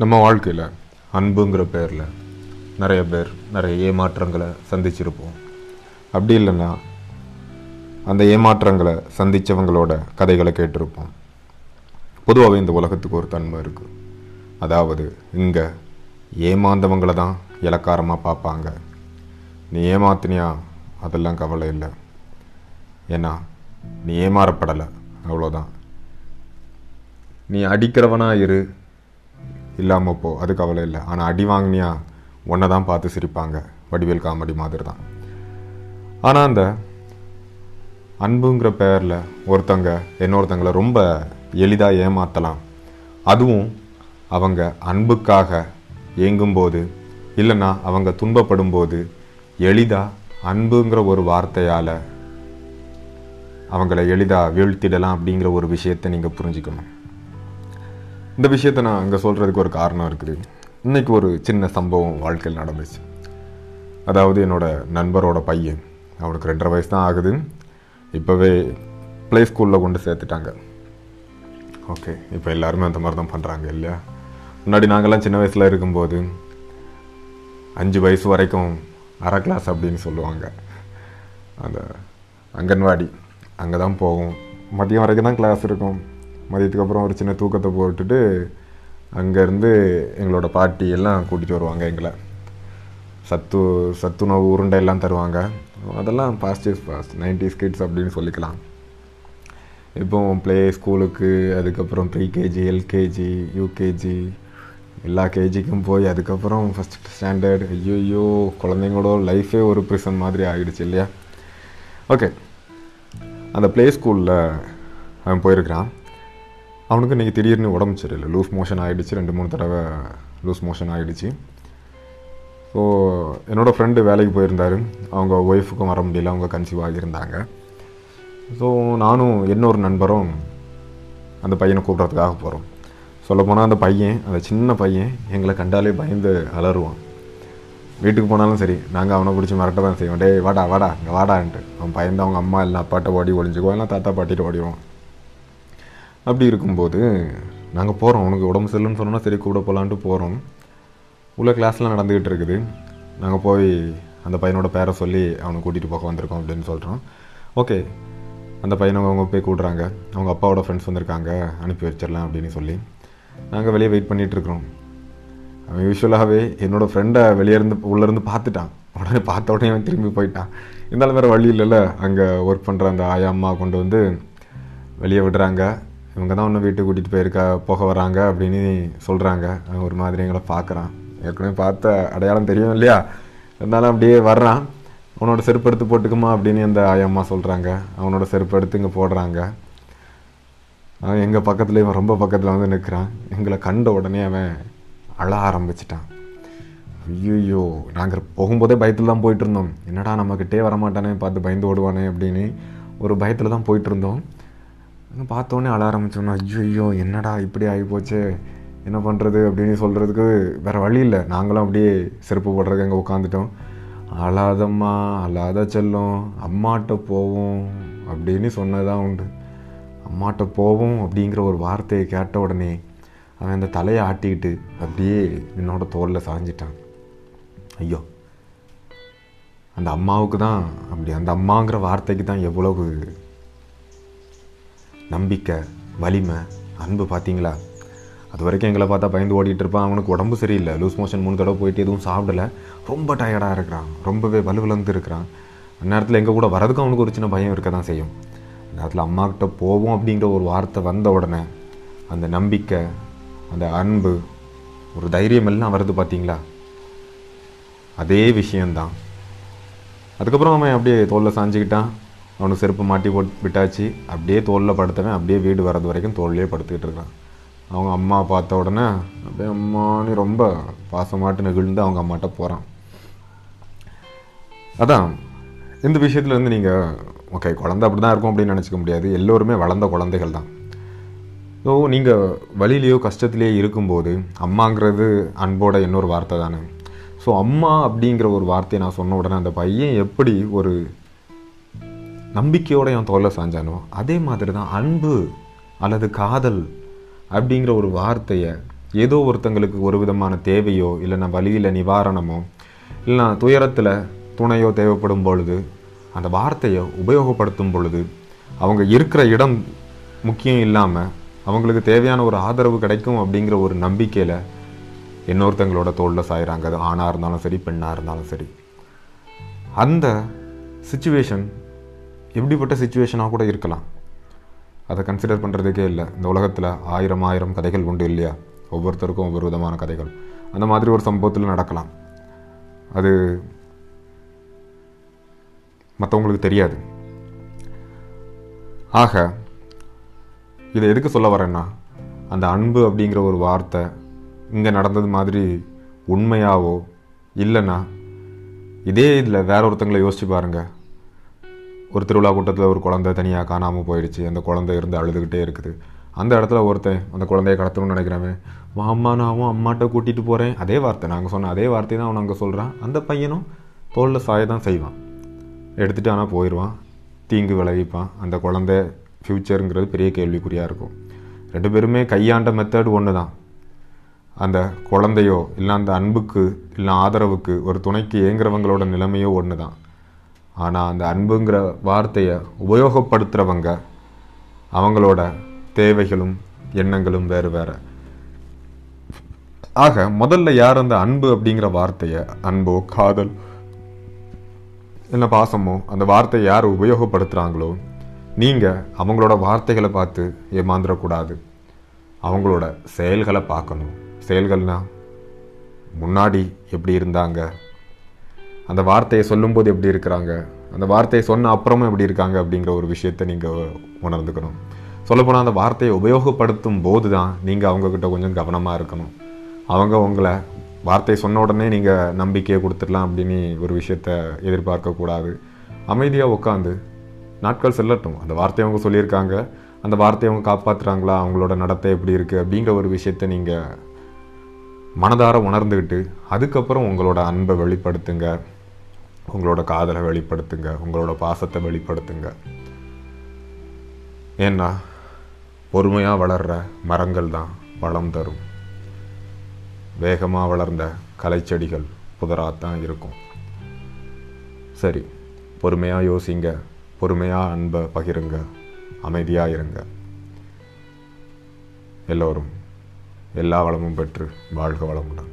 நம்ம வாழ்க்கையில் அன்புங்கிற பேரில் நிறைய பேர் நிறைய ஏமாற்றங்களை சந்திச்சிருப்போம். அப்படி இல்லைன்னா அந்த ஏமாற்றங்களை சந்தித்தவங்களோட கதைகளை கேட்டிருப்போம். பொதுவாகவே இந்த உலகத்துக்கு ஒரு தன்மை இருக்குது அதாவது இங்கே ஏமாந்தவங்களை தான் இலக்காரமாக பார்ப்பாங்க. நீ ஏமாத்தினியா? அதெல்லாம் கவலை இல்லை. ஏன்னா நீ ஏமாறப்படலை. அவ்வளோதான் நீ அடிக்கிறவனா இரு. இல்லாமல் போ அது கவலை இல்லை. ஆனால் அடி வாங்கினியா? உன்னை தான் பார்த்து சிரிப்பாங்க. வடிவேல் காமெடி மாதிரி தான். ஆனால் அந்த அன்புங்கிற பேரில் ஒருத்தங்க இன்னொருத்தங்களை ரொம்ப எளிதாக ஏமாற்றலாம் அதுவும் அவங்க அன்புக்காக ஏங்கும்போது இல்லைன்னா அவங்க துன்பப்படும் போது எளிதாக அன்புங்கிற ஒரு வார்த்தையால் அவங்கள எளிதாக வீழ்த்திடலாம் அப்படிங்கிற ஒரு விஷயத்தை நீங்கள் புரிஞ்சுக்கணும். இந்த விஷயத்தை நான் அங்கே சொல்கிறதுக்கு ஒரு காரணம் இருக்குது. இன்றைக்கி ஒரு சின்ன சம்பவம் வாழ்க்கையில் நடந்துச்சு. அதாவது என்னோடய நண்பரோட பையன் அவனுக்கு ரெண்டரை வயசு தான் ஆகுது. இப்போவே ப்ளே ஸ்கூலில் கொண்டு சேர்த்துட்டாங்க. ஓகே இப்போ எல்லாருமே அந்த மாதிரி தான் பண்ணுறாங்க இல்லையா? முன்னாடி நாங்கள்லாம் சின்ன வயசில் இருக்கும்போது அஞ்சு வயசு வரைக்கும் அரை கிளாஸ் அப்படின்னு சொல்லுவாங்க. அந்த அங்கன்வாடி அங்கே தான் போகும் மதியம் வரைக்கும் தான் கிளாஸ் இருக்கும். மதியத்துக்கு அப்புறம் ஒரு சின்ன தூக்கத்தை போட்டுட்டு அங்கேருந்து எங்களோட பாட்டி எல்லாம் கூட்டிகிட்டு வருவாங்க எங்களை. சத்து சத்துணவு உருண்டை எல்லாம் தருவாங்க. அதெல்லாம் past is past nineties kids அப்படின்னு சொல்லிக்கலாம். இப்போ ப்ளே ஸ்கூலுக்கு அதுக்கப்புறம் ப்ரீகேஜி எல்கேஜி யூகேஜி எல்லா கேஜிக்கும் போய் அதுக்கப்புறம் ஃபஸ்ட் ஸ்டாண்டர்ட் ஐயோ குழந்தைங்களோட லைஃபே ஒரு ப்ரிசன் மாதிரி ஆகிடுச்சு இல்லையா? ஓகே அந்த ப்ளே ஸ்கூலில் அவன் போயிருக்கிறான். அவனுக்கு இன்றைக்கி திடீர்னு உடம்பு சரியில்லை. லூஸ் மோஷன் ஆகிடுச்சு ரெண்டு மூணு தடவை லூஸ் மோஷன் ஆகிடுச்சு ஸோ என்னோடய ஃப்ரெண்டு வேலைக்கு போயிருந்தார். அவங்க ஒய்ஃபுக்கும் வர முடியல. அவங்க கன்சீவ் ஆகியிருந்தாங்க. ஸோ நானும் இன்னொரு நண்பரும் அந்த பையனை கூப்பிட்றதுக்காக போகிறோம் சொல்லப்போனால் அந்த பையன் அந்த சின்ன பையன் எங்களை கண்டாலே பயந்து அலறுவான். வீட்டுக்கு போனாலும் சரி நாங்கள் அவனை பிடிச்சி மிரட்ட தான் செய்வோம். டேய் வாடா வாடா இங்கே வாடான்ட்டு. அவன் பயந்து அவங்க அம்மா இல்லை அப்பாட்ட ஓடி ஒழிஞ்சுக்குவோம் இல்லை தாத்தா பாட்டிட்டு ஓடிடுவான் அப்படி இருக்கும்போது நாங்கள் போகிறோம் உனக்கு உடம்பு சரியில்லைன்னு சொன்னோன்னா சரி கூட போகலான்ட்டு போகிறோம் உள்ள கிளாஸ்லாம் நடந்துக்கிட்டு இருக்குது. நாங்கள் போய் அந்த பையனோட பேரை சொல்லி அவனை கூட்டிகிட்டு போக வந்திருக்கோம் அப்படின்னு சொல்கிறோம் ஓகே அந்த பையனை அவங்க போய் கூடுறாங்க அவங்க அப்பாவோட ஃப்ரெண்ட்ஸ் வந்திருக்காங்க. அனுப்பி வச்சிடலாம் அப்படின்னு சொல்லி நாங்கள் வெளியே வெயிட் பண்ணிகிட்ருக்குறோம் அவன் யூஸ்வலாகவே என்னோடய ஃப்ரெண்டை வெளியே இருந்து உள்ளேருந்து பார்த்துட்டான். உடனே பார்த்த உடனே அவன் திரும்பி போயிட்டான். இருந்தாலும் வேறு வழி இல்லைல்ல. அங்கே ஒர்க் பண்ணுற அந்த ஆயா அம்மா கொண்டு வந்து வெளியே விடுறாங்க. இவங்க தான் ஒன்று வீட்டுக்கு கூட்டிகிட்டு போயிருக்கா போக வராங்க அப்படின்னு சொல்கிறாங்க ஒரு மாதிரி எங்களை பார்க்குறான். ஏற்கனவே பார்த்த அடையாளம் தெரியும் இல்லையா? இருந்தாலும் அப்படியே வர்றான். அவனோட செருப்பு எடுத்து போட்டுக்குமா அப்படின்னு அந்த ஆயம்மா சொல்கிறாங்க அவனோட செருப்பு எடுத்து இங்கே போடுறாங்க. அவன் எங்கள் பக்கத்தில் இவன் ரொம்ப பக்கத்தில் வந்து நிற்கிறான் எங்களை கண்ட உடனே அவன் அழ ஆரம்பிச்சிட்டான். ஐயோ நாங்கள் போகும்போதே பயத்தில் தான் போயிட்டு இருந்தோம். என்னடா நம்மக்கிட்டே வரமாட்டானே பார்த்து பயந்து ஓடுவானே அப்படின்னு ஒரு பயத்தில் தான் போயிட்டு இருந்தோம். பார்த்தோன்னே அழ ஆரம்பிச்சோன்னா ஐயோ என்னடா இப்படி ஆகிப்போச்சே என்ன பண்ணுறது அப்படின்னு சொல்கிறதுக்கு வேறு வழி இல்லை. நாங்களும் அப்படியே செருப்பு போடுறதுக்கு அங்கே உட்காந்துட்டோம் அழாதம்மா அழாத செல்லும் அம்மாட்ட போவோம் அப்படின்னு சொன்னதான் உண்டு. அம்மாட்ட போவோம் அப்படிங்கிற ஒரு வார்த்தையை கேட்ட உடனே அவன் அந்த தலையை ஆட்டிக்கிட்டு அப்படியே என்னோட தோளில் சாஞ்சிட்டான். ஐயோ அந்த அம்மாவுக்கு தான் அப்படி அந்த அம்மாங்கிற வார்த்தைக்கு தான் எவ்வளவு நம்பிக்கை வலிமை அன்பு பார்த்தீங்களா அது வரைக்கும் எங்களை பார்த்தா பயந்து ஓடிட்டு இருப்பான். அவனுக்கு உடம்பு சரியில்லை. லூஸ் மோஷன் மூணு தடவை போயிட்டு எதுவும் சாப்பிடல. ரொம்ப டயர்டாக இருக்கிறான். ரொம்பவே வலுவிழந்து இருக்கிறான். அந்நேரத்தில் எங்கள் கூட வரதுக்கும் அவனுக்கு ஒரு சின்ன பயம் இருக்க தான் செய்யும். நேரத்தில் அம்மாக்கிட்ட போவோம் அப்படிங்கிற ஒரு வார்த்தை வந்த உடனே அந்த நம்பிக்கை அந்த அன்பு ஒரு தைரியம் எல்லாம் வருது பார்த்தீங்களா அதே விஷயந்தான் அதுக்கப்புறம் அவன் அப்படியே தோலை சாஞ்சிக்கிட்டான். அவனுக்கு செருப்பு மாட்டி போட்டு விட்டாச்சு. அப்படியே தோளில் படுத்தவன் அப்படியே வீடு வர்றது வரைக்கும் தோல்லையே படுத்துக்கிட்டு இருக்கான் அவங்க அம்மா பார்த்த உடனே அப்படியே அம்மானு ரொம்ப பாசமாட்டு நெகிழ்ந்து அவங்க அம்மாட்ட போகிறான் அதான் இந்த விஷயத்தில் வந்து நீங்கள் ஓகே குழந்தை அப்படி தான் இருக்கும் அப்படின்னு நினச்சிக்க முடியாது. எல்லோருமே வளர்ந்த குழந்தைகள் தான். ஸோ நீங்கள் வழியிலையோ கஷ்டத்துலேயோ இருக்கும்போது அம்மாங்கிறது அன்போட இன்னொரு வார்த்தை தானே. ஸோ அம்மா அப்படிங்கிற ஒரு வார்த்தையை நான் சொன்ன உடனே அந்த பையன் எப்படி ஒரு நம்பிக்கையோட என் தோலை சாஞ்சானோ? அதே மாதிரி தான் அன்பு அல்லது காதல் அப்படிங்கிற ஒரு வார்த்தையை ஏதோ ஒருத்தங்களுக்கு ஒரு விதமான தேவையோ இல்லைன்னா வழியில் நிவாரணமோ இல்லைனா துயரத்தில் துணையோ தேவைப்படும் பொழுது அந்த வார்த்தையை உபயோகப்படுத்தும் பொழுது அவங்க இருக்கிற இடம் முக்கியம் இல்லாமல் அவங்களுக்கு தேவையான ஒரு ஆதரவு கிடைக்கும் அப்படிங்கிற ஒரு நம்பிக்கையில் இன்னொருத்தங்களோட தோளில் சாயிறாங்க. அது ஆணாக இருந்தாலும் சரி பெண்ணாக இருந்தாலும் சரி. அந்த சுச்சுவேஷன் எப்படிப்பட்ட சுச்சுவேஷனாக கூட இருக்கலாம். அதை கன்சிடர் பண்ணுறதுக்கே இல்லை. இந்த உலகத்தில் ஆயிரம் ஆயிரம் கதைகள் உண்டு இல்லையா? ஒவ்வொருத்தருக்கும் ஒவ்வொரு விதமான கதைகள். அந்த மாதிரி ஒரு சம்பவத்தில் நடக்கலாம். அது மற்றவங்களுக்கு தெரியாது. ஆக இதை எதுக்கு சொல்ல வரேன்னா அந்த அன்பு அப்படிங்கிற ஒரு வார்த்தை இங்கே நடந்தது மாதிரி உண்மையாவோ இல்லைன்னா இதே இதில் வேற ஒருத்தங்களை யோசிச்சு பாருங்கள் ஒரு திருவிழா கூட்டத்தில் ஒரு குழந்தை தனியாக காணாமல் போயிடுச்சு. அந்த குழந்தை இருந்து அழுதுகிட்டே இருக்குது. அந்த இடத்துல ஒருத்தன் அந்த குழந்தைய கடத்தணும்னு நினைக்கிறவன் வா அம்மா நான் அவன் அம்மாட்ட கூட்டிகிட்டு போகிறேன் அதே வார்த்தை நாங்கள் சொன்ன அதே வார்த்தை தான் அவன் அங்கே சொல்கிறான் அந்த பையனும் தோளில் சாய தான் செய்வான். எடுத்துகிட்டு ஆனால் போயிடுவான் தீங்கு விளைவிப்பான். அந்த குழந்தை ஃப்யூச்சருங்கிறது பெரிய கேள்விக்குறியாக இருக்கும். ரெண்டு பேருமே கையாண்ட மெத்தட் ஒன்று தான் அந்த குழந்தையோ இல்லை அந்த அன்புக்கு இல்லை ஆதரவுக்கு ஒரு துணைக்கு ஏங்குறவங்களோட நிலைமையோ ஒன்று தான் ஆனால் அந்த அன்புங்கிற வார்த்தையை உபயோகப்படுத்துகிறவங்க அவங்களோட தேவைகளும் எண்ணங்களும் வேறு வேறு. ஆக முதல்ல யார் அந்த அன்பு அப்படிங்கிற வார்த்தையை அன்போ காதல் இல்லை பாசமோ அந்த வார்த்தையை யார் உபயோகப்படுத்துகிறாங்களோ நீங்கள் அவங்களோட வார்த்தைகளை பார்த்து ஏமாந்துடக்கூடாது. அவங்களோட செயல்களை பார்க்கணும். செயல்கள்னால் முன்னாடி எப்படி இருந்தாங்க அந்த வார்த்தையை சொல்லும்போது எப்படி இருக்கிறாங்க? அந்த வார்த்தையை சொன்ன அப்புறமும் எப்படி இருக்காங்க அப்படிங்கிற ஒரு விஷயத்தை நீங்கள் உணர்ந்துக்கணும். சொல்லப்போனால் அந்த வார்த்தையை உபயோகப்படுத்தும் போது தான் நீங்கள் அவங்கக்கிட்ட கொஞ்சம் கவனமாக இருக்கணும். அவங்க உங்களை வார்த்தை சொன்ன உடனே நீங்கள் நம்பிக்கையை கொடுத்துடலாம் அப்படின்னு ஒரு விஷயத்த எதிர்பார்க்கக்கூடாது அமைதியாக உட்காந்து நாட்கள் செல்லட்டும். அந்த வார்த்தையை அவங்க சொல்லியிருக்காங்க. அந்த வார்த்தையை அவங்க காப்பாற்றுறாங்களா அவங்களோட நடத்தை எப்படி இருக்குது அப்படிங்கிற ஒரு விஷயத்த நீங்கள் மனதார உணர்ந்துக்கிட்டு அதுக்கப்புறம் உங்களோட அன்பை வெளிப்படுத்துங்க. உங்களோட காதலை வெளிப்படுத்துங்க உங்களோட பாசத்தை வெளிப்படுத்துங்க. ஏன்னா பொறுமையாக வளர்கிற மரங்கள் தான் வளம் தரும். வேகமாக வளர்ந்த கலைச்செடிகள் புதராகத்தான் இருக்கும். சரி பொறுமையாக யோசிங்க பொறுமையாக அன்பை பகிருங்க அமைதியாக இருங்க. எல்லோரும் எல்லா வளமும் பெற்று வாழ்க வளமுடன்.